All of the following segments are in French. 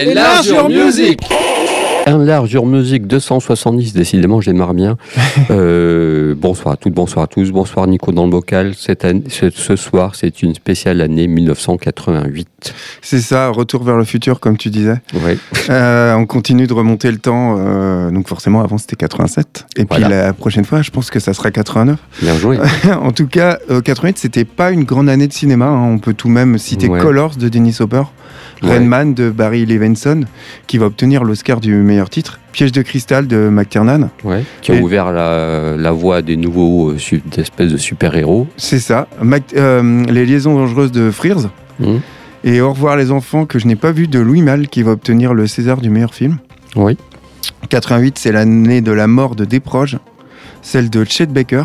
Enlargure Music Enlargure Music 270, décidément, démarre bien. Euh, bonsoir à toutes, bonsoir à tous. Bonsoir Nico dans le bocal. Cette année, ce, ce soir, c'est une spéciale année 1988. C'est ça, retour vers le futur, comme tu disais. Ouais. Euh, on continue de remonter le temps. euh, donc forcément, avant, c'était 87. Et puis la prochaine fois, je pense que ça sera 89. Bien joué. en tout cas, euh, 88, c'était pas une grande année de cinéma. hein. On peut tout de même citer Ouais. Colors de Dennis Hopper, Ouais. Rain Man de Barry Levinson, qui va obtenir l'Oscar du meilleur titre, Piège de cristal de McTiernan. Ouais. Qui a Et- ouvert la, la voie à des nouveaux euh, espèces de super-héros. C'est ça. Mac- euh, les liaisons dangereuses de Frears. Hmm. Et Au revoir les enfants que je n'ai pas vu de Louis Malle, qui va obtenir le César du meilleur film. Oui. 88, c'est l'année de la mort de Desproges, celle de Chet Baker,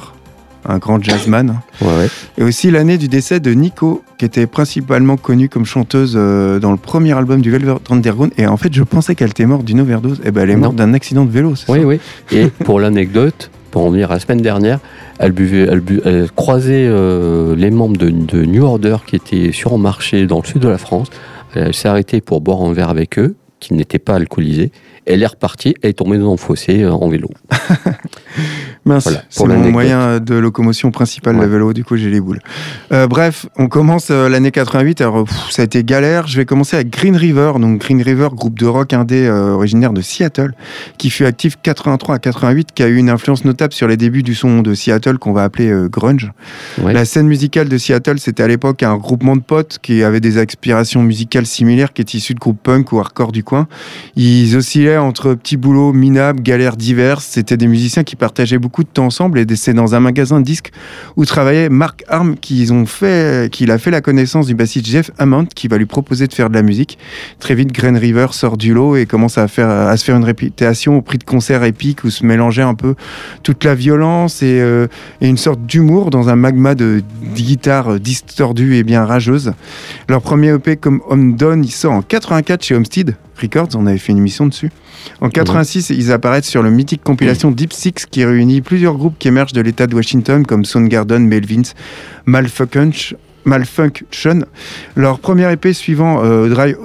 un grand jazzman, Ouais, ouais. et aussi l'année du décès de Nico, qui était principalement connue comme chanteuse euh, dans le premier album du Velvet Underground. Et en fait, je pensais qu'elle était morte d'une overdose. Et ben, elle est morte d'un accident de vélo, c'est Oui, ça oui. Et pour l'anecdote, pour en venir à la semaine dernière, elle, buvait, elle, bu- elle croisait euh, les membres de, de New Order qui étaient sur un marché dans le sud de la France. Elle s'est arrêtée pour boire un verre avec eux, qui n'étaient pas alcoolisés. Elle est repartie, elle est tombée dans un fossé euh, en vélo. Mince, Voilà, c'est mon moyen de locomotion principal, Ouais. le vélo, du coup j'ai les boules. Euh, bref, on commence euh, l'année 88, alors pff, ça a été galère. Je vais commencer avec Green River, donc Green River, groupe de rock indé euh, originaire de Seattle, qui fut actif 83 à 88, qui a eu une influence notable sur les débuts du son de Seattle qu'on va appeler euh, grunge. Ouais. La scène musicale de Seattle, c'était à l'époque un regroupement de potes qui avaient des aspirations musicales similaires, qui étaient issus de groupes punk ou hardcore du coin. Ils oscillaient entre petits boulots minables, galères diverses. C'était des musiciens qui partageaient beaucoup de temps ensemble et c'est dans un magasin de disques où travaillait Mark Arm qu'il a fait la connaissance du bassiste Jeff Hammond qui va lui proposer de faire de la musique. Très vite, Green River sort du lot et commence à, faire, à se faire une réputation au prix de concerts épiques où se mélangeait un peu toute la violence et, euh, une sorte d'humour dans un magma de guitare distordue et bien rageuse. Leur premier EP comme Home Done, il sort en 84 chez Homestead Records, on avait fait une émission dessus. En 86, ils apparaissent sur le mythique compilation Deep Six qui réunit plusieurs groupes qui émergent de l'état de Washington comme Soundgarden, Melvins, Malfunction. Malfunction. Leur premier EP suivant, euh, Dry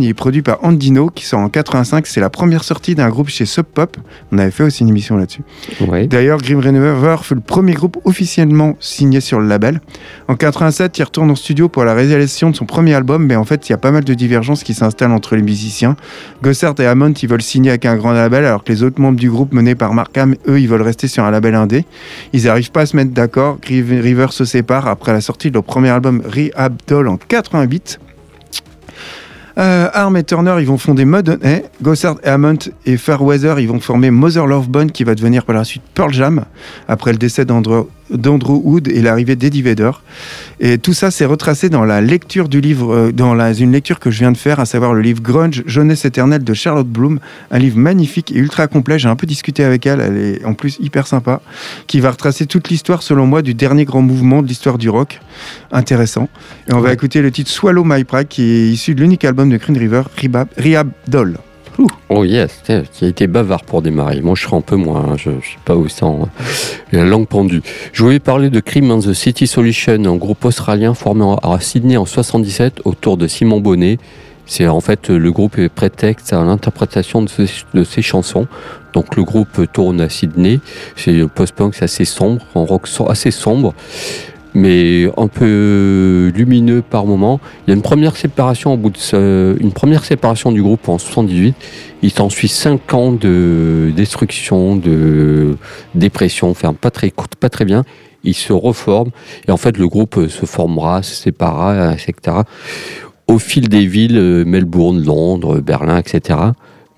il est produit par Andino, qui sort en 85. C'est la première sortie d'un groupe chez Sub Pop. On avait fait aussi une émission là-dessus. Ouais. D'ailleurs, Grim River fut le premier groupe officiellement signé sur le label. En 87, il retourne en studio pour la réalisation de son premier album, mais en fait, il y a pas mal de divergences qui s'installent entre les musiciens. Gossard et Hammond, ils veulent signer avec un grand label, alors que les autres membres du groupe menés par Markham, eux, ils veulent rester sur un label indé. Ils n'arrivent pas à se mettre d'accord. Grim River se sépare après la sortie de leur premier album Rehab Doll en 88. Euh, Arm et Turner, ils vont fonder Mudhoney. Gossard et Hammond et Fairweather, ils vont former Mother Love Bone, qui va devenir par la suite Pearl Jam, après le décès d'Andrew d'Andrew Wood et l'arrivée d'Eddie Vedder. Et tout ça, c'est retracé dans la lecture du livre, euh, dans la, une lecture que je viens de faire, à savoir le livre Grunge, Jeunesse éternelle de Charlotte Bloom, un livre magnifique et ultra complet. J'ai un peu discuté avec elle, elle est en plus hyper sympa, qui va retracer toute l'histoire, selon moi, du dernier grand mouvement de l'histoire du rock. Intéressant. Et on va écouter le titre Swallow My Pride, qui est issu de l'unique album de Green River, Rehab, Rehab Oh yes, qui a été bavard pour démarrer. Moi, je serai un peu moins, hein, je ne suis pas autant euh, la langue pendue. Je voulais parler de Crime and the City Solution, un groupe australien formé en- à Sydney en 77 autour de Simon Bonnet. C'est en fait le groupe est prétexte à l'interprétation de, de ses chansons. Donc le groupe tourne à Sydney. C'est un post-punk, assez sombre, un rock assez sombre, mais un peu lumineux par moment. Il y a une première séparation au bout de ce- une première séparation du groupe en 78. Il s'ensuit 5 ans de destruction, de dépression, enfin pas très pas très bien. Il se reforme et en fait le groupe se formera, se séparera, etc. Au fil des villes, euh, Melbourne, Londres, Berlin, etc.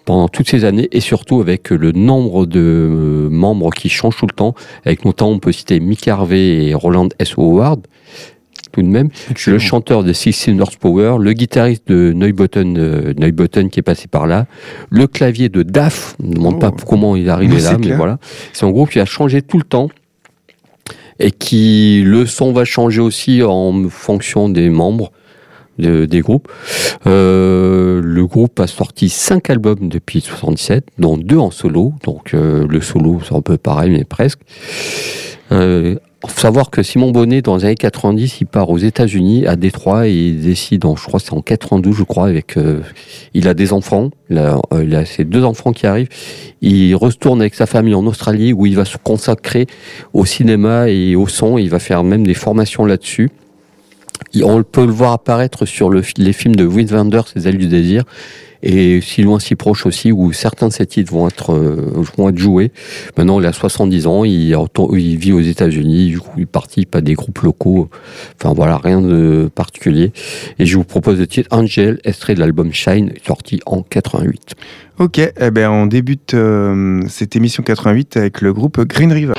Pendant toutes ces années et surtout avec le nombre de euh, membres qui changent tout le temps, avec notamment on peut citer Mick Harvey et Roland S. Howard, tout de même le chanteur de Six Sinners Power, le guitariste de Neubotten, euh, Neubotten qui est passé par là, le clavier de DAF, je ne demande pas Oh. comment il est arrivé là, mais clair. voilà. C'est un groupe qui a changé tout le temps et qui, le son va changer aussi en fonction des membres de- des groupes. Euh, le groupe a sorti cinq albums depuis 77, dont deux en solo, donc euh, le solo c'est un peu pareil, mais presque. Euh, faut savoir que Simon Bonnet, dans les années 90, il part aux États-Unis, à Détroit, et il décide, je crois c'est en 92, je crois, avec. euh, il a des enfants, il a, euh, il a ses deux enfants qui arrivent. Il retourne avec sa famille en Australie, où il va se consacrer au cinéma et au son. Il va faire même des formations là-dessus. On peut le voir apparaître sur les films de Wim Wenders, Les ailes du désir, et si loin si proche aussi, où certains de ses titres vont être, euh, vont être joués. Maintenant, il a 70 ans, il vit aux États-Unis, du coup, il participe à des groupes locaux. Enfin voilà, rien de particulier. Et je vous propose le titre Angel, extrait de l'album Shine, sorti en 88. Ok, eh ben on débute euh, cette émission 88 avec le groupe Green River.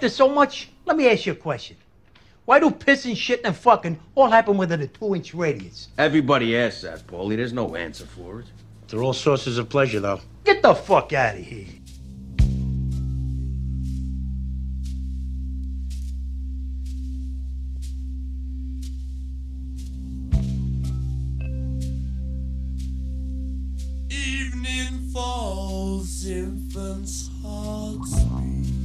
You like this so much? Let me ask you a question. Why do pissing, shit, and fucking all happen within a two-inch radius? Everybody asks that, Paulie. There's no answer for it. They're all sources of pleasure, though. Get the fuck out of here. Evening falls, infants' hearts beat.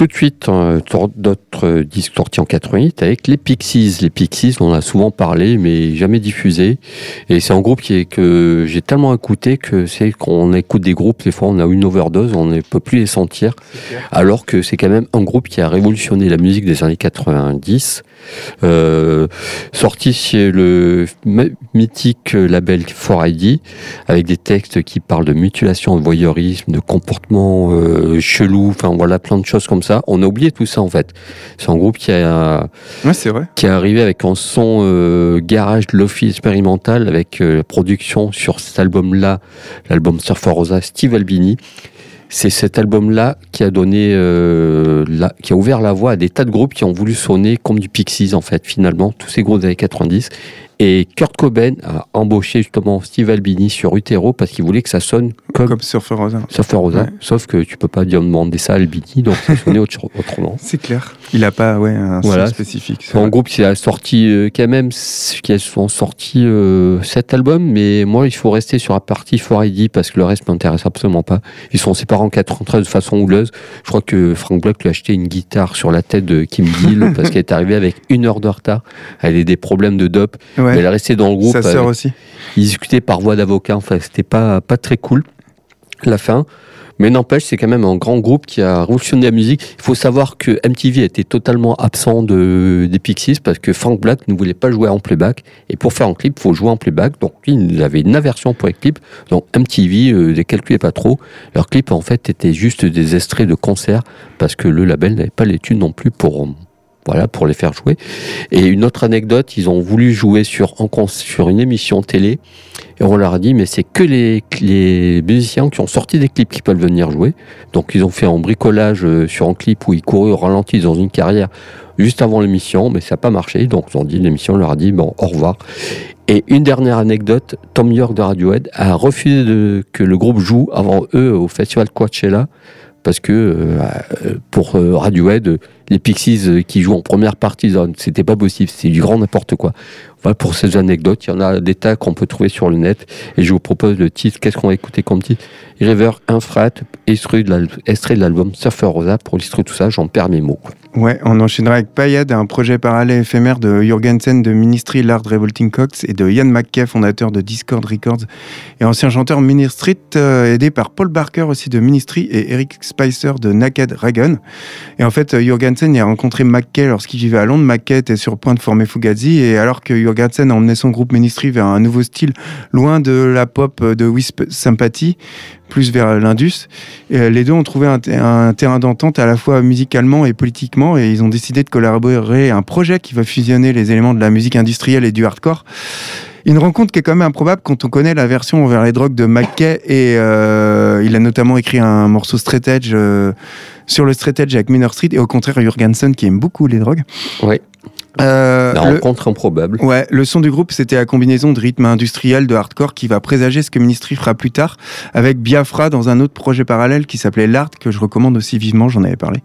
Tout de suite euh, sur d'autres disques sortis en 88 avec les Pixies. Les Pixies, on en a souvent parlé, mais jamais diffusé. Et c'est un groupe qui est, que j'ai tellement écouté que c'est qu'on écoute des groupes, des fois on a une overdose, on ne peut plus les sentir. Alors que c'est quand même un groupe qui a révolutionné la musique des années 90. Euh, sorti chez le mythique label 4ID avec des textes qui parlent de mutilation, de voyeurisme, de comportement euh, chelou, enfin voilà plein de choses comme ça. On a oublié tout ça en fait. C'est un groupe qui a Ouais, c'est vrai. qui est arrivé avec un son euh, garage lofi expérimental avec euh, la production sur cet album-là, l'album Surfer Rosa, Steve Albini. C'est cet album-là qui a donné, euh, la- qui a ouvert la voie à des tas de groupes qui ont voulu sonner comme du Pixies en fait, finalement, tous ces groupes des années 90. Et Kurt Cobain a embauché justement Steve Albini sur Utero parce qu'il voulait que ça sonne comme, Comme Surfer Rosa. Surfer Rosa. Ouais. Sauf que tu peux pas dire demander ça à Albini, donc ça sonnait autre- autrement. C'est clair. Il a pas ouais, un Voilà. son spécifique. vrai. groupe qui a sorti euh, quand même, qui sont sorti euh, sept albums, mais moi il faut rester sur la partie 4ID parce que le reste m'intéresse absolument pas. Ils sont séparés en 93 de façon houleuse. Je crois que Frank Black lui a acheté une guitare sur la tête de Kim Deal parce qu'elle est arrivée avec une heure de retard. Elle a des problèmes de dope, mais Ouais. elle est restée dans le groupe. Sa sœur avec- aussi. ils discutaient par voie d'avocat. Enfin, c'était pas, pas très cool, la fin. Mais n'empêche, c'est quand même un grand groupe qui a révolutionné la musique. Il faut savoir que MTV était totalement absent de, des Pixies parce que Frank Black ne voulait pas jouer en playback. Et pour faire un clip, il faut jouer en playback. Donc, lui, il avait une aversion pour les clips. Donc, MTV euh, les calculait pas trop. Leurs clips, en fait, étaient juste des extraits de concerts parce que le label n'avait pas l'étude non plus pour, euh, voilà, pour les faire jouer. Et une autre anecdote, ils ont voulu jouer sur, en sur une émission télé. Et on leur a dit, mais c'est que les, les musiciens qui ont sorti des clips qui peuvent venir jouer. Donc ils ont fait un bricolage euh, sur un clip où ils couraient au ralenti dans une carrière juste avant l'émission, mais ça n'a pas marché. Donc ils ont dit, l'émission leur a dit, bon, au revoir. Et une dernière anecdote, Tom York de Radiohead a refusé que le groupe joue avant eux au festival Coachella parce que euh, pour euh, Radiohead, les Pixies euh, qui jouent en première partie, c'était pas possible, c'était du grand n'importe quoi. Pour ces anecdotes, il y en a des tas qu'on peut trouver sur le net et je vous propose le titre, qu'est-ce qu'on va écouter comme titre? River Infrat, extrait de l'album Surfer Rosa, pour illustrer tout ça, j'en perds mes mots. Ouais, on enchaînera avec Payad, un projet parallèle éphémère de Jurgensen de Ministry Lard Revolting Cox et de Ian McKay, fondateur de Discord Records et ancien chanteur Ministry, euh, aidé par Paul Barker aussi de Ministry et Eric Spicer de Naked Dragon. Et en fait, euh, Jurgensen y a rencontré McKay lorsqu'il vivait à Londres. McKay était sur le point de former Fugazi et alors que Jurgensen a emmené son groupe Ministry vers un nouveau style, loin de la pop de Wisp Sympathy, plus vers l'Indus, et les deux ont trouvé un, te- un terrain d'entente à la fois musicalement et politiquement et ils ont décidé de collaborer un projet qui va fusionner les éléments de la musique industrielle et du hardcore. Une rencontre qui est quand même improbable quand on connaît la version envers les drogues de McKay et euh, il a notamment écrit un morceau straight euh, sur le straight avec Minor Street et au contraire Jurgensen qui aime beaucoup les drogues. Ouais. Euh, La le- rencontre improbable. Ouais, le son du groupe, c'était la combinaison de rythme industriel, de hardcore, qui va présager ce que Ministry fera plus tard, avec Biafra dans un autre projet parallèle qui s'appelait L'Art, que je recommande aussi vivement, j'en avais parlé.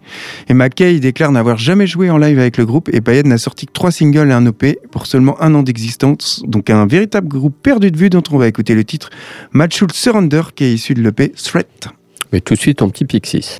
Et McKay, déclare n'avoir jamais joué en live avec le groupe, et Payet n'a sorti que trois singles et un EP pour seulement un an d'existence, donc un véritable groupe perdu de vue dont on va écouter le titre Matchul Surrender, qui est issu de l'EP Threat. Mais tout de suite, un petit Pixies.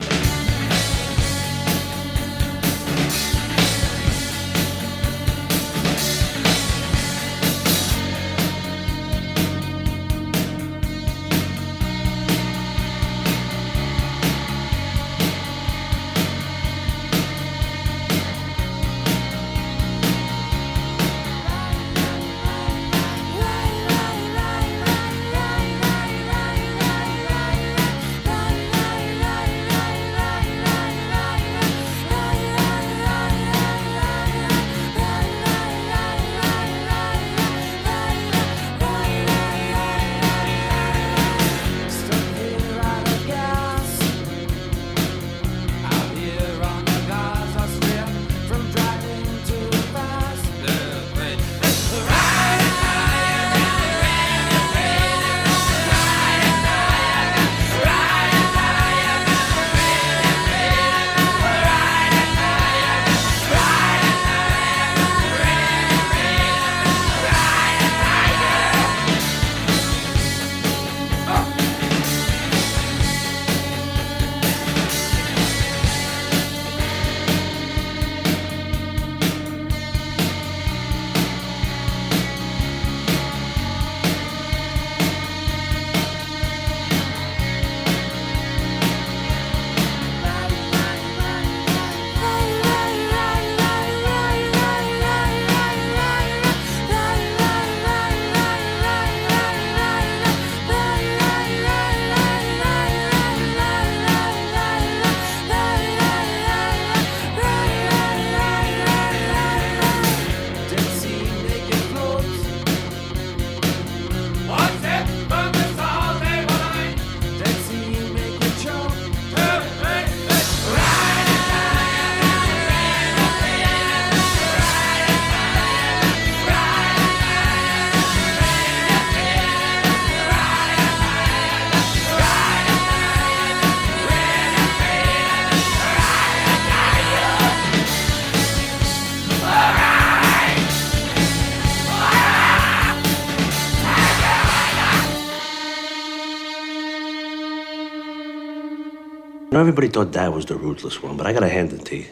Know, everybody thought Dad was the ruthless one, but I gotta hand it to you.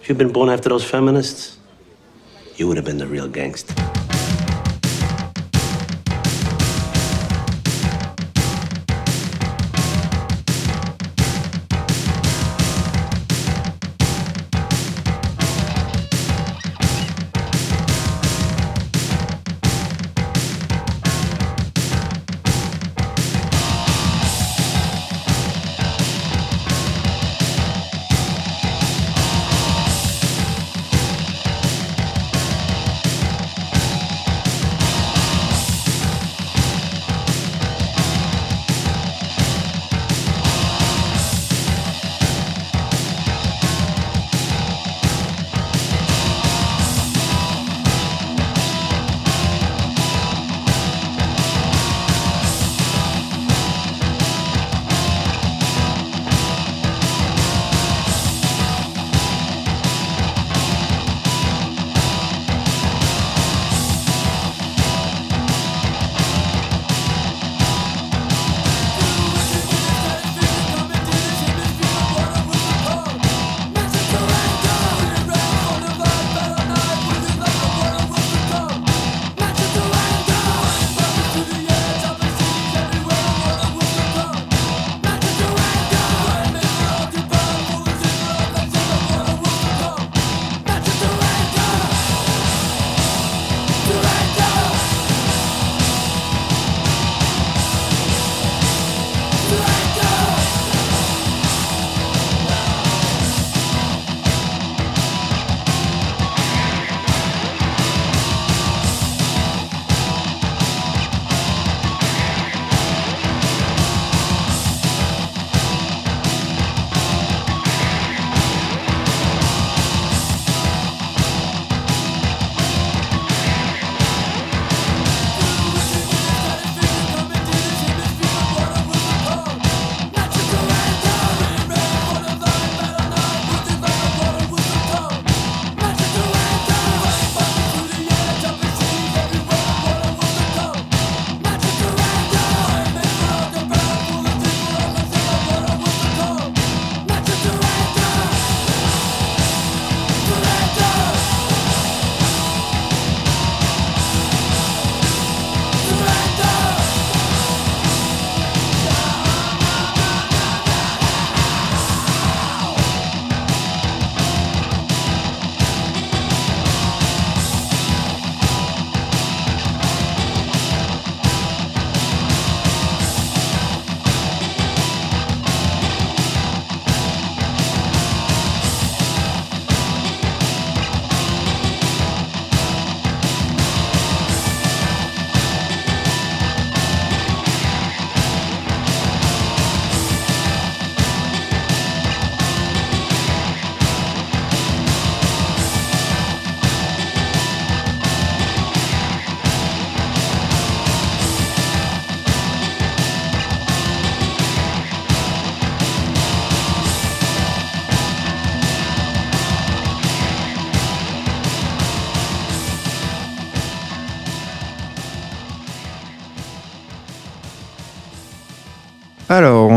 If you'd been born after those feminists, you would have been the real gangster.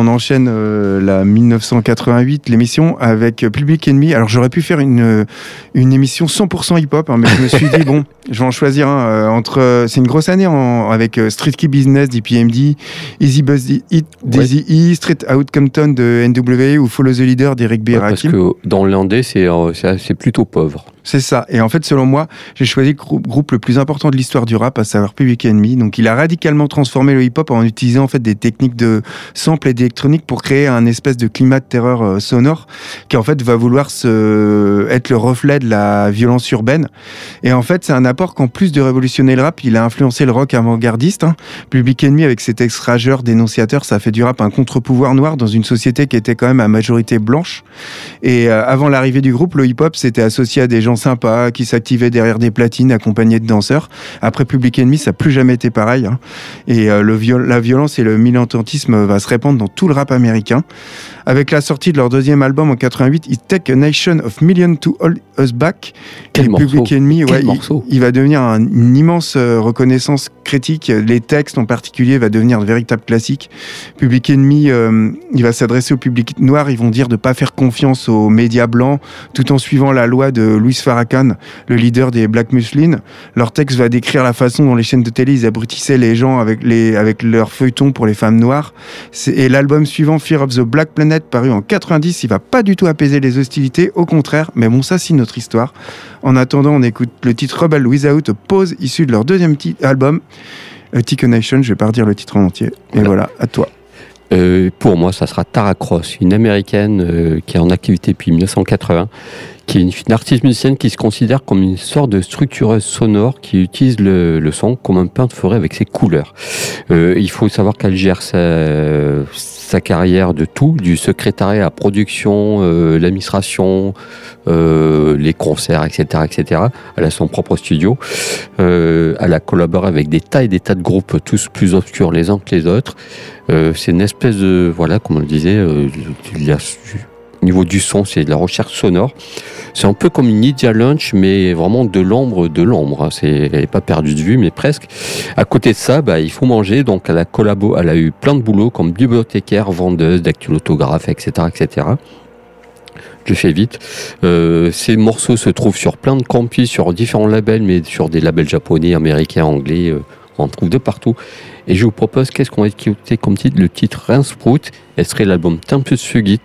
Enchaîne euh, la 1988, l'émission avec Public Enemy. Alors, j'aurais pu faire une, euh, une émission 100% hip-hop, hein, mais je me suis dit, bon, je vais en choisir un. euh, entre, c'est une grosse année en- avec euh, Street Key Business d'IPMD, Easy Buzz Hit d'Easy E, Street Out Compton de NWA ou Follow the Leader d'Eric B. Ouais, parce que dans l'indé, euh, c'est c'est plutôt pauvre. C'est ça. Et en fait, selon moi, j'ai choisi le grou- groupe le plus important de l'histoire du rap, à savoir Public Enemy. Donc, il a radicalement transformé le hip-hop en utilisant en fait des techniques de sample et d'électronique pour créer un espèce de climat de terreur euh, sonore qui en fait va vouloir se... être le reflet de la violence urbaine. Et en fait, c'est un apport qu'en plus de révolutionner le rap, il a influencé le rock avant-gardiste. hein. Public Enemy, avec ses textes rageurs, dénonciateurs, ça fait du rap un contre-pouvoir noir dans une société qui était quand même à majorité blanche. Et euh, avant l'arrivée du groupe, le hip-hop s'était associé à des gens sympas qui s'activaient derrière des platines accompagnés de danseurs. Après Public Enemy, ça n'a plus jamais été pareil. hein. Et euh, la violence et le militantisme va se répandre dans tout le rap américain. Avec la sortie de leur deuxième album en 88, It Take a Nation of Millions to Hold Us Back. Quel Et morceau. Public Enemy, Quel ouais, il- morceau. il, va devenir un- une immense euh, reconnaissance critique. Les textes en particulier va devenir de véritables classiques. Public Enemy, euh, il va s'adresser au public noir. Ils vont dire de pas faire confiance aux médias blancs, tout en suivant la loi de Louis Farrakhan, le leader des Black Muslims. Leur texte va décrire la façon dont les chaînes de télé ils abrutissaient les gens avec les avec leurs feuilletons pour les femmes noires. Et l'album suivant, Fear of the Black Planet, paru en 90, il va pas du tout apaiser les hostilités, au contraire. Mais bon, ça c'est notre histoire. En attendant, on écoute le titre Rebel Without Pause, issu de leur deuxième album, a Nation. Je vais pas redire le titre en entier. Et Voilà. à toi. Euh, pour moi, ça sera Tara Cross, une américaine euh, qui est en activité depuis 1980, qui est une, artiste musicienne qui se considère comme une sorte de structureuse sonore qui utilise le, son comme un peintre ferait avec ses couleurs. Euh, il faut savoir qu'elle gère sa, sa carrière de tout, du secrétariat à production, euh, l'administration, euh, les concerts, etc., etc. Elle a son propre studio. Euh, elle a collaboré avec des tas et des tas de groupes, tous plus obscurs les uns que les autres. C'est une espèce de, voilà, comme on le disait, il y a, au niveau du son, c'est de la recherche sonore. C'est un peu comme une Lydia Lunch, mais vraiment de l'ombre de l'ombre. hein. C'est, elle n'est pas perdue de vue, mais presque. À côté de ça, bah, il faut manger. Donc, elle a collabo, elle a eu plein de boulot comme bibliothécaire, vendeuse, dactylotographe, etc., etc. Je fais vite. Euh, ces morceaux se trouvent sur plein de campus, sur différents labels, mais sur des labels japonais, américains, anglais. euh, on en trouve de partout. Et je vous propose, qu'est-ce qu'on va écouter comme titre? Le titre Rinsprout, elle serait l'album Tempus Fugit.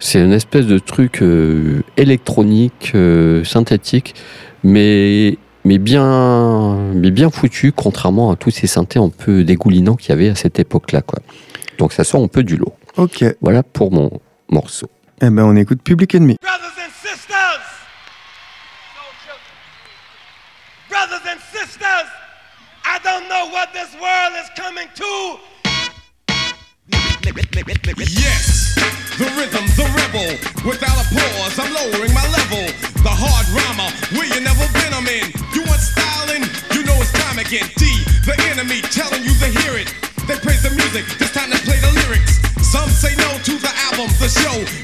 C'est une espèce de truc euh, électronique, euh, synthétique, mais, mais, bien, mais bien foutu, contrairement à tous ces synthés un peu dégoulinants qu'il y avait à cette époque-là. Quoi. Donc ça sort un peu du lot. Ok. Voilà pour mon morceau. Eh ben, on écoute Public Enemy. Don't know what this world is coming to. Yes, the rhythm, the rebel. Without a pause, I'm lowering my level. The hard rhymer, where you never been, I'm in. You want styling? You know it's time again. D, the enemy, telling you to hear it. They praise the music, this time they play the lyrics. Some say no to the album, the show.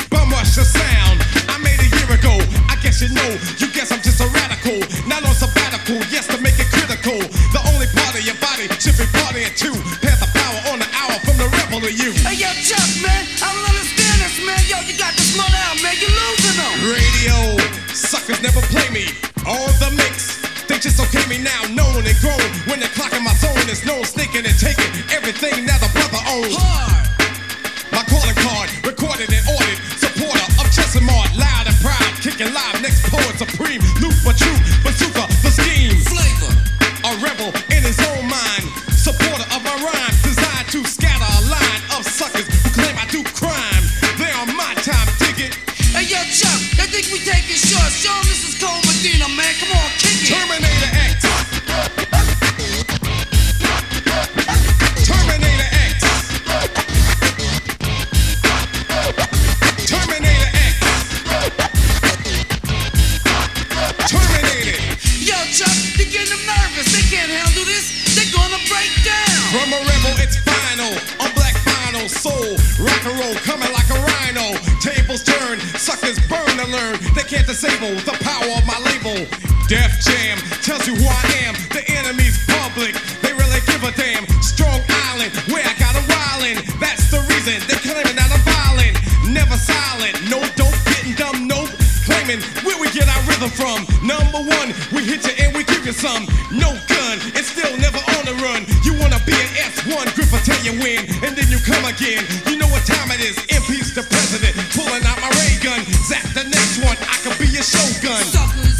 From. Number one, we hit you and we give you some. No gun, and still never on the run. You wanna be an S1, grip tell you when, and then you come again. You know what time it is. Impeach the president, pulling out my ray gun. Zap the next one, I could be your shogun. Suckers,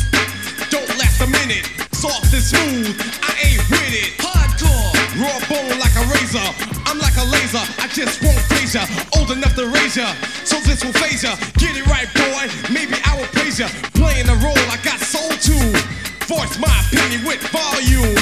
Don't last a minute, soft and smooth. I ain't with it. hardcore. Raw bone like a razor. I'm like a laser. I just won't phase ya. Old enough to raise ya. So this will phase ya. Get it right, to. Voice my opinion with volume.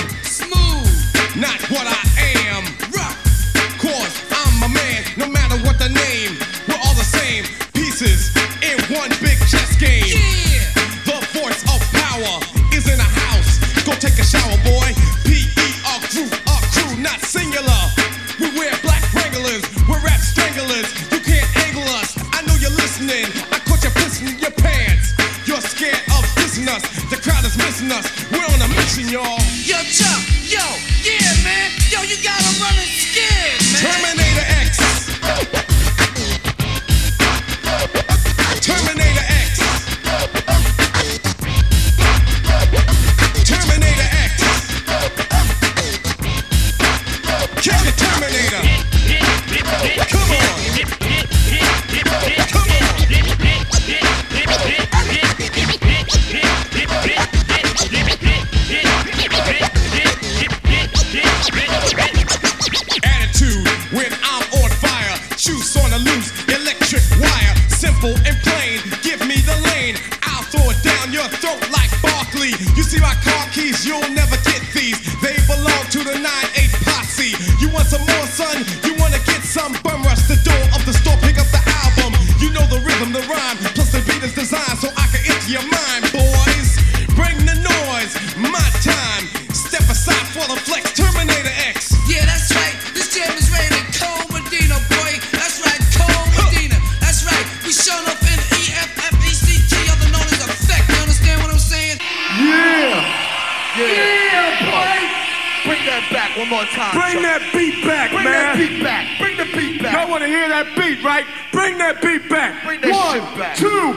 that beat, right? Bring that beat back. Bring that One, back. two,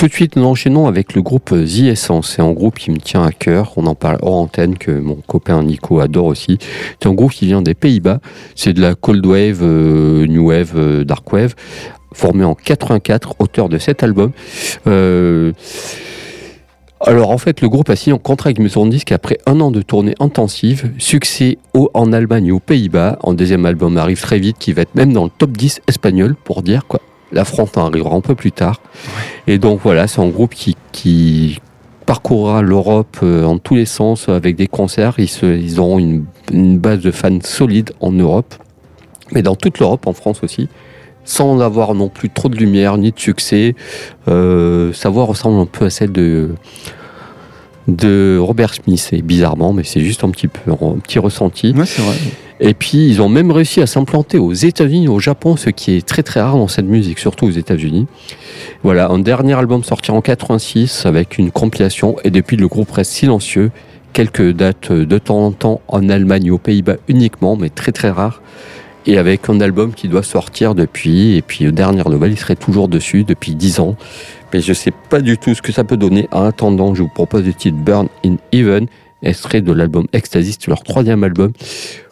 tout de suite, nous enchaînons avec le groupe The Essence. C'est un groupe qui me tient à cœur. On en parle hors antenne, que mon copain Nico adore aussi. C'est un groupe qui vient des Pays-Bas. C'est de la Cold Wave, euh, New Wave, euh, Dark Wave, formé en 84, auteur de cet album. Euh, alors en fait, le groupe a signé un contrat avec Maison Disque après un an de tournée intensive, succès en Allemagne et aux Pays-Bas. En deuxième album arrive très vite, qui va être même dans le top 10 espagnol, pour dire quoi. La en arrivera un peu plus tard. Et donc voilà, c'est un groupe qui, parcourra l'Europe euh, en tous les sens avec des concerts. Ils, auront une, une base de fans solide en Europe, mais dans toute l'Europe, en France aussi, sans avoir non plus trop de lumière ni de succès. Euh, sa voix ressemble un peu à celle de, de Robert Smith, et bizarrement, mais c'est juste un petit peu un petit ressenti. Ouais, c'est vrai. Et puis, ils ont même réussi à s'implanter aux États-Unis, au Japon, ce qui est très très rare dans cette musique, surtout aux États-Unis. Voilà, un dernier album sorti en 86 avec une compilation, et depuis le groupe reste silencieux. Quelques dates de temps en temps en Allemagne aux Pays-Bas uniquement, mais très très rare. Et avec un album qui doit sortir depuis, et puis aux dernières nouvelles, il serait toujours dessus depuis 10 ans. Mais je sais pas du tout ce que ça peut donner. En attendant, je vous propose le titre Burn in Heaven, extrait de l'album Ecstasy, c'est leur troisième album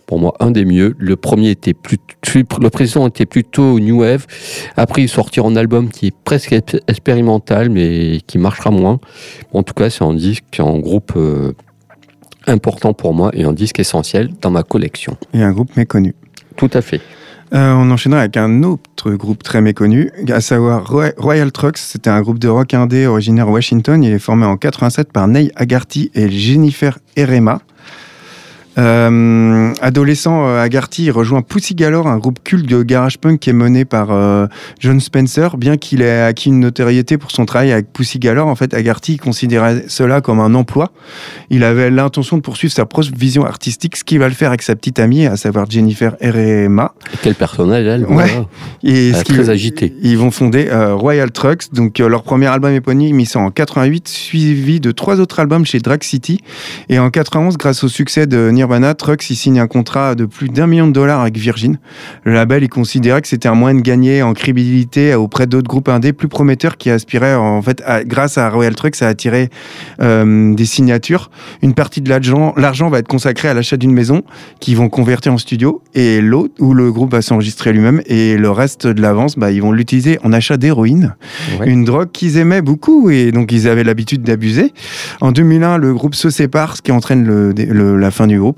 pour moi un des mieux. Le premier était plus, le précédent était plutôt new wave. Après, ils sortiront un album qui est presque expérimental, mais qui marchera moins. En tout cas, c'est un disque, un groupe euh, important pour moi et un disque essentiel dans ma collection. Et un groupe méconnu. Tout à fait. Euh, on enchaînera avec un autre groupe très méconnu, à savoir Roy- Royal Trucks. C'était un groupe de rock indé originaire Washington. Il est formé en 87 par Neil Agarty et Jennifer Erema. Euh, adolescent, euh, Agarty il rejoint Pussy Galore, un groupe culte de garage punk qui est mené par euh, John Spencer. Bien qu'il ait acquis une notoriété pour son travail avec Pussy Galore, en fait, Agarty considérait cela comme un emploi. Il avait l'intention de poursuivre sa propre vision artistique, ce qu'il va le faire avec sa petite amie, à savoir Jennifer Erema. Quel personnage, elle Ouais. voilà. Et Elle est très agitée. Ils vont fonder euh, Royal Trucks. Donc, leur premier album éponyme, ils sont en 88, suivi de trois autres albums chez Drag City. Et en 91, grâce au succès de Nirvana, Nirvana, Trucks il signe un contrat de plus d'un million de dollars avec Virgin. Le label il considérait que c'était un moyen de gagner en crédibilité auprès d'autres groupes indés plus prometteurs qui aspiraient en fait à- grâce à Royal Trucks à attirer euh, des signatures. Une partie de l'argent va être consacré à l'achat d'une maison qu'ils vont convertir en studio et l'autre où le groupe va s'enregistrer lui-même et le reste de l'avance bah, ils vont l'utiliser en achat d'héroïne, Ouais. une drogue qu'ils aimaient beaucoup et donc ils avaient l'habitude d'abuser. En 2001, le groupe se sépare, ce qui entraîne le- le- la fin du groupe.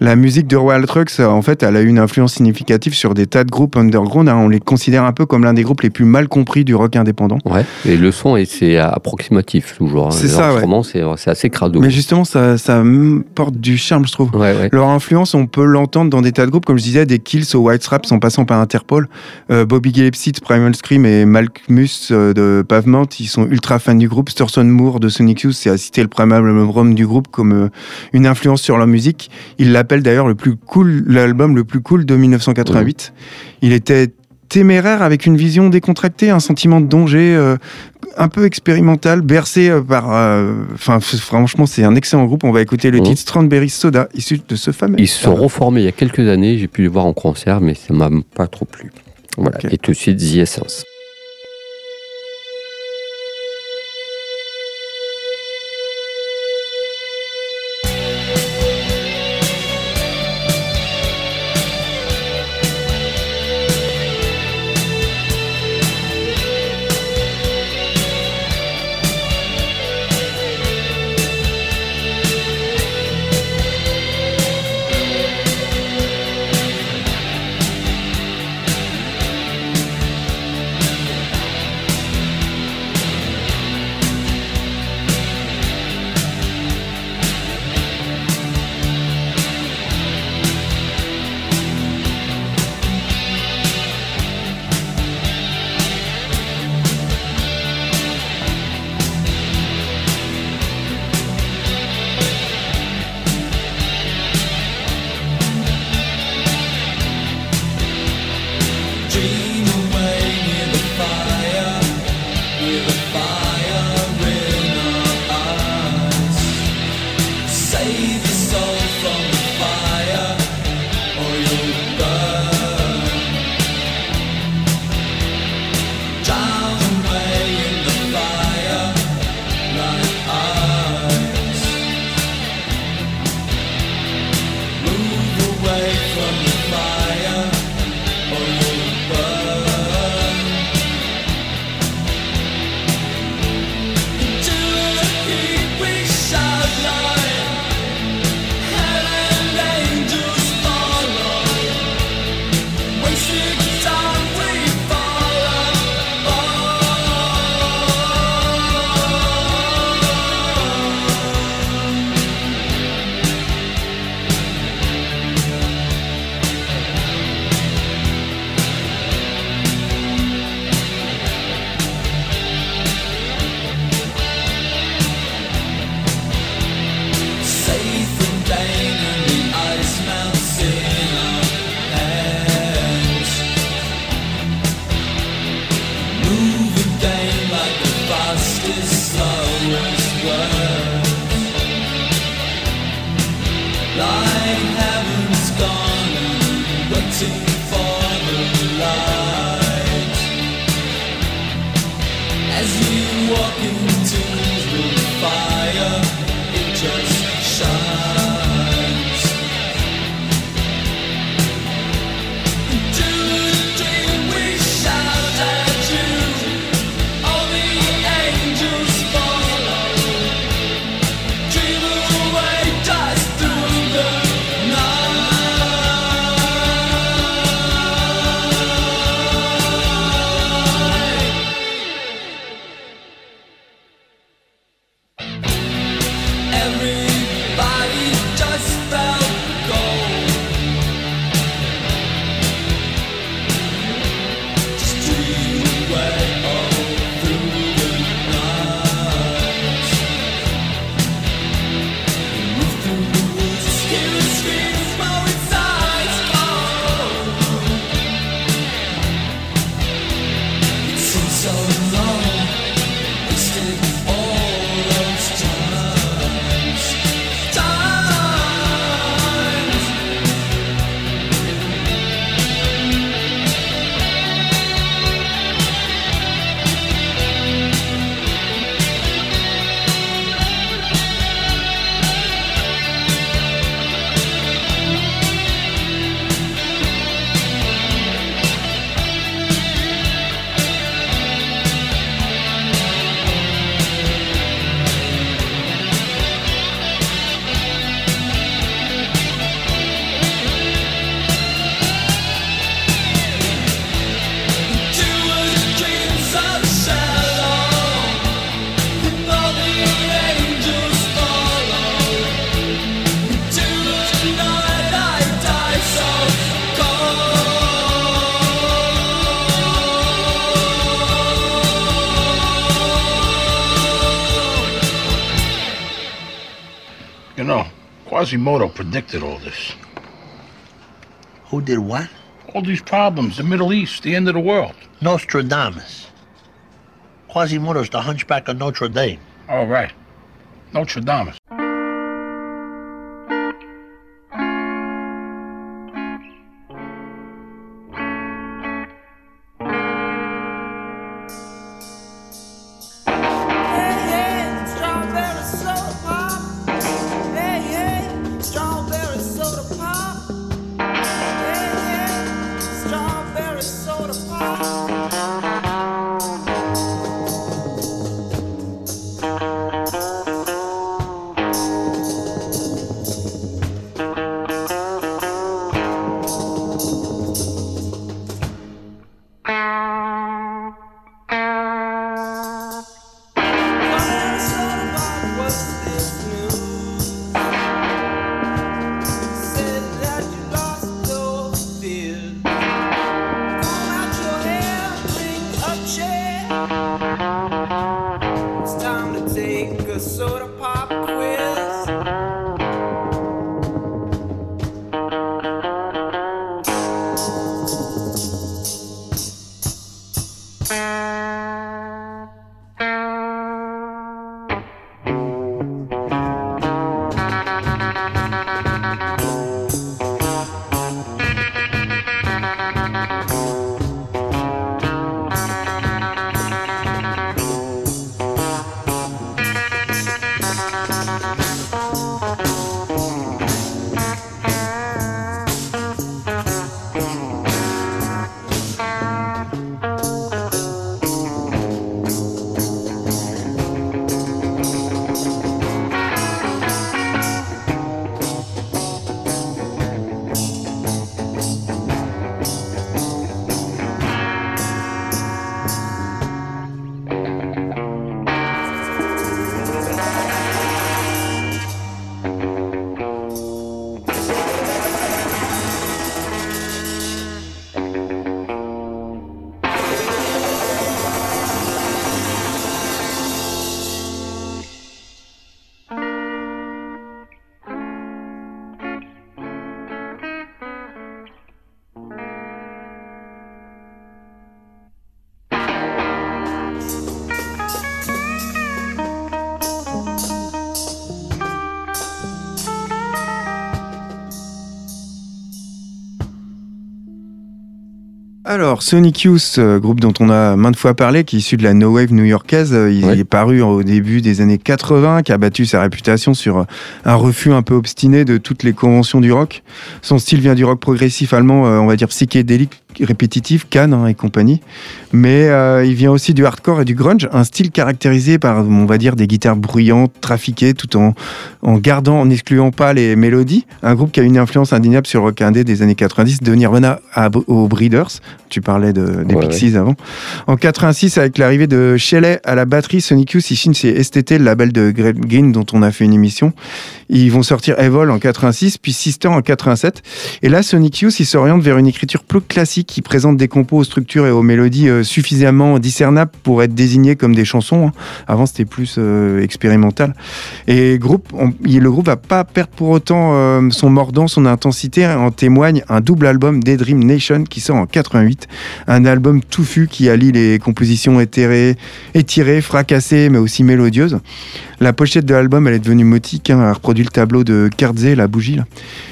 La musique de Royal Trucks, euh, en fait, elle a eu une influence significative sur des tas de groupes underground. hein. On les considère un peu comme l'un des groupes les plus mal compris du rock indépendant. Ouais. Et le son, est- c'est approximatif toujours. hein. C'est ça, ouais. c'est assez crado. Mais justement, ça, ça porte du charme, je trouve. Ouais, ouais. Leur influence, on peut l'entendre dans des tas de groupes, comme je disais, des Kills aux White Straps en passant par Interpol. Euh, Bobby Gillespie de Primal Scream et Malcolmus euh, de Pavement, ils sont ultra fans du groupe. Sturson Moore de Sonic Youth, c'est à citer le Primal album du groupe comme une influence sur leur musique. L'appelle d'ailleurs le plus cool, l'album le plus cool de 1988. Il était téméraire avec une vision décontractée, un sentiment de danger euh, un peu expérimental, bercé euh, par. euh, Enfin, franchement, c'est un excellent groupe. On va écouter le titre Strawberry Soda, issu de ce fameux. Ils se sont reformés il y a quelques années. J'ai pu les voir en concert, mais ça m'a pas trop plu. Voilà. Et tout de suite, The Essence. Quasimodo predicted all this. Who did what? All these problems, the Middle East, the end of the world. Nostradamus. Quasimodo's the hunchback of Notre Dame. All right. Notre Dame. Alors, Sonic Youth, euh, groupe dont on a maintes fois parlé, qui est issu de la No Wave new-yorkaise, euh, il est paru au début des années 80, qui a battu sa réputation sur euh, un refus un peu obstiné de toutes les conventions du rock. Son style vient du rock progressif allemand, on va dire psychédélique, répétitif, Cannes hein, et compagnie. Mais euh, il vient aussi du hardcore et du grunge, un style caractérisé par, on va dire, des guitares bruyantes, trafiquées, tout en, en gardant, en n'excluant pas les mélodies. Un groupe qui a une influence indéniable sur le rock indé des années 90, de Nirvana à- aux Breeders. Tu parlais de, des Ouais, Pixies avant. En 86, avec l'arrivée de Shelley à la batterie, Sonic Youth, ils signent chez STT, le label de Greg Green dont on a fait une émission. Ils vont sortir Evol en 86, puis Sister en 87. Et là, Sonic Youth, il s'oriente vers une écriture plus classique qui présente des compos aux structures et aux mélodies euh, suffisamment discernables pour être désignés comme des chansons. hein. Avant, c'était plus euh, expérimental. Et le groupe va pas perdre pour autant euh, son mordant, son intensité. En témoigne un double album des Dream Nation qui sort en 88. Un album touffu qui allie les compositions étirées, fracassées, mais aussi mélodieuses. La pochette de l'album, elle est devenue motique. hein. elle reproduit le tableau de Kertzé, la bougie, là.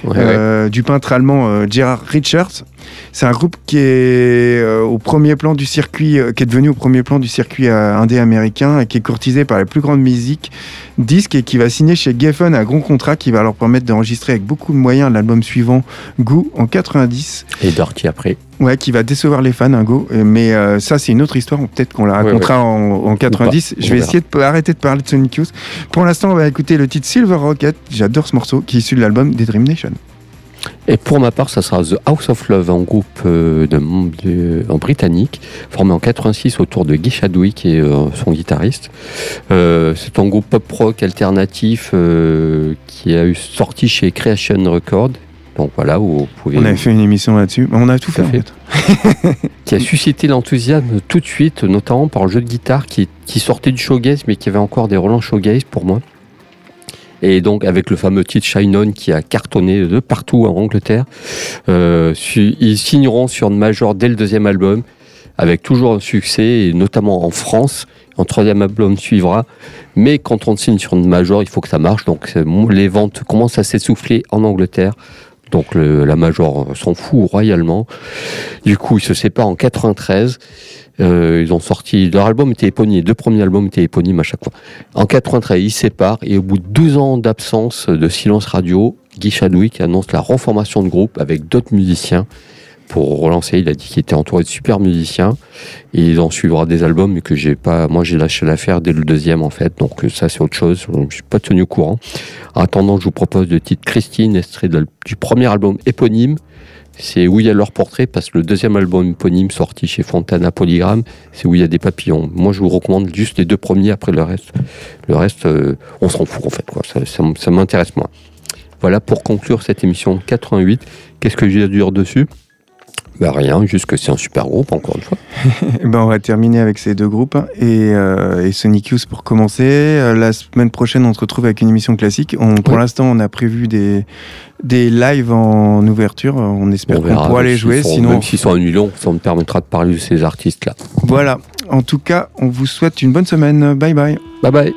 Ouais, Euh, du peintre allemand euh, Gerhard Richards. C'est un groupe qui est euh, au premier plan du circuit, euh, qui est devenu au premier plan du circuit indé américain et qui est courtisé par les plus grandes musiques disques et qui va signer chez Geffen un grand contrat qui va leur permettre d'enregistrer avec beaucoup de moyens l'album suivant Goo en 90. Et Dirty après. Ouais, qui va décevoir les fans, un Go. Euh, Mais euh, ça, c'est une autre histoire. Peut-être qu'on la Ouais, racontera En, en 90. Ou pas, Je vais essayer de arrêter de parler de Sonic Youth. Pour l'instant, on va écouter le titre Silver Rocket. J'adore ce morceau, qui est issu de l'album des Dream Nation. Et pour ma part, ça sera The House of Love, un groupe euh, de, de- en britannique, formé en 86 autour de Guy Chadwick, qui est euh, son guitariste. Euh, c'est un groupe pop rock alternatif qui a eu sorti chez Creation Records. Donc voilà, où vous pouvez. On avait fait une émission là-dessus. On a tout fait, en qui a suscité l'enthousiasme tout de suite, notamment par le jeu de guitare qui, qui sortait du showgaze, mais qui avait encore des relents showgaze pour moi. Et donc avec le fameux titre Shine On qui a cartonné de partout en Angleterre. Euh, ils signeront sur une major dès le deuxième album, avec toujours un succès, et notamment en France. Un troisième album suivra. Mais quand on signe sur une major, il faut que ça marche. Donc les ventes commencent à s'essouffler en Angleterre. Donc la major s'en fout royalement. Du coup, ils se séparent en 93. Euh, ils ont sorti leur album était éponyme, les deux premiers albums étaient éponymes à chaque fois. En 93, ils se séparent et au bout de deux ans d'absence de silence radio, Guy Chadwick annonce la reformation de groupe avec d'autres musiciens pour relancer. Il a dit qu'il était entouré de super musiciens il en suivra des albums mais que j'ai pas. Moi, j'ai lâché l'affaire dès le deuxième en fait, donc euh, ça c'est autre chose. Je suis pas tenu au courant. En attendant, je vous propose le titre Christine, extrait du premier album éponyme. C'est où il y a leur portrait, parce que le deuxième album éponyme sorti chez Fontana Polygram, c'est où il y a des papillons. Moi, je vous recommande juste les deux premiers, après le reste. Le reste, euh, on s'en fout en fait. Ça, ça ça m'intéresse moins. Voilà pour conclure cette émission 88. Qu'est-ce que j'ai à dire dessus? Bah rien, juste que c'est un super groupe, encore une fois. Eh ben, on va terminer avec ces deux groupes hein, et, euh, et Sonic Youth pour commencer. Euh, La semaine prochaine, on se retrouve avec une émission classique. On, pour Oui. l'instant, on a prévu des, des lives en ouverture. On espère On qu'on pourra les jouer. sont- Sinon, Même s'ils sont annulés, on- ça me permettra de parler de ces artistes-là. voilà. En tout cas, on vous souhaite une bonne semaine. Bye bye. Bye bye.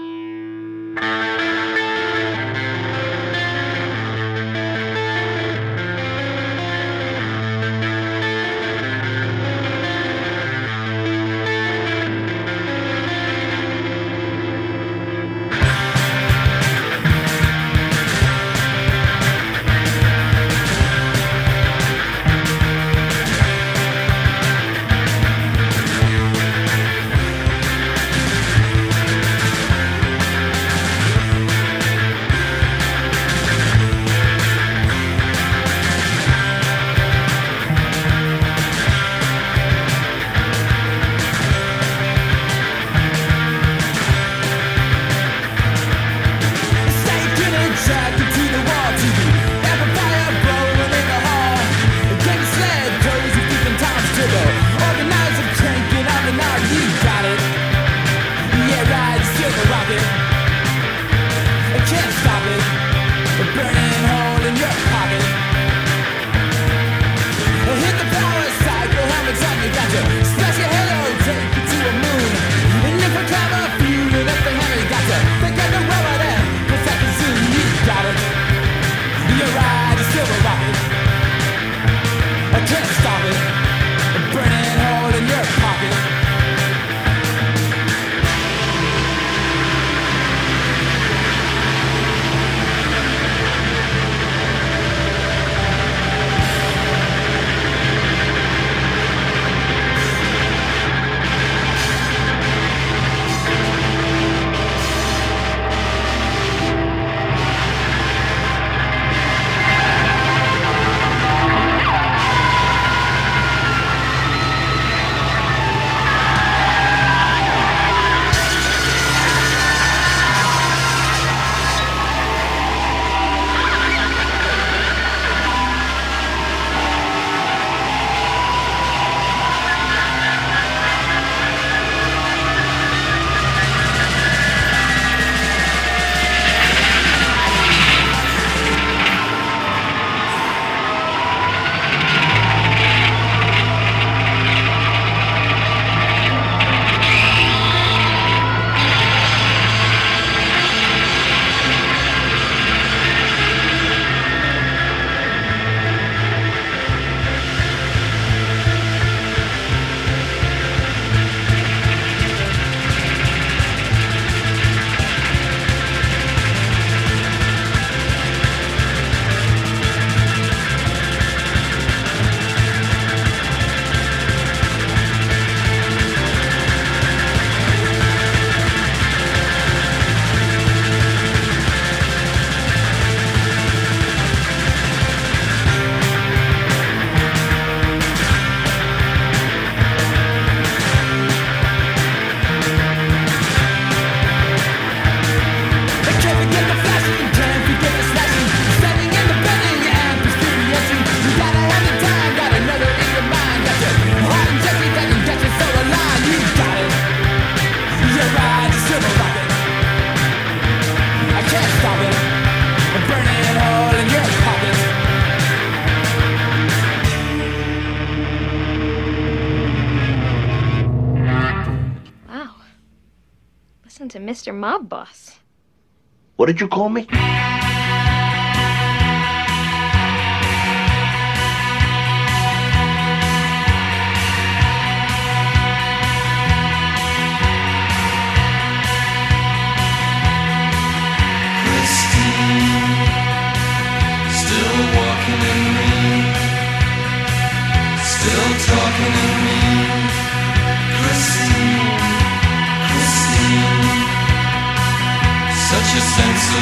To Mr. Mob Boss. What did you call me?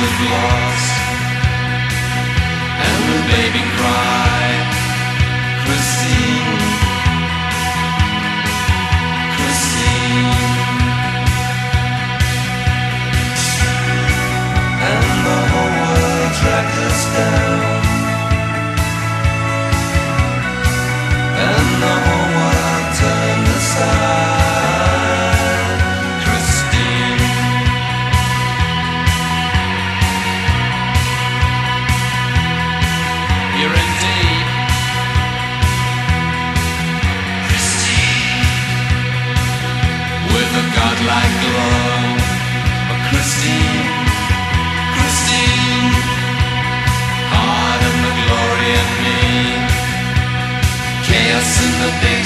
Christine, wanna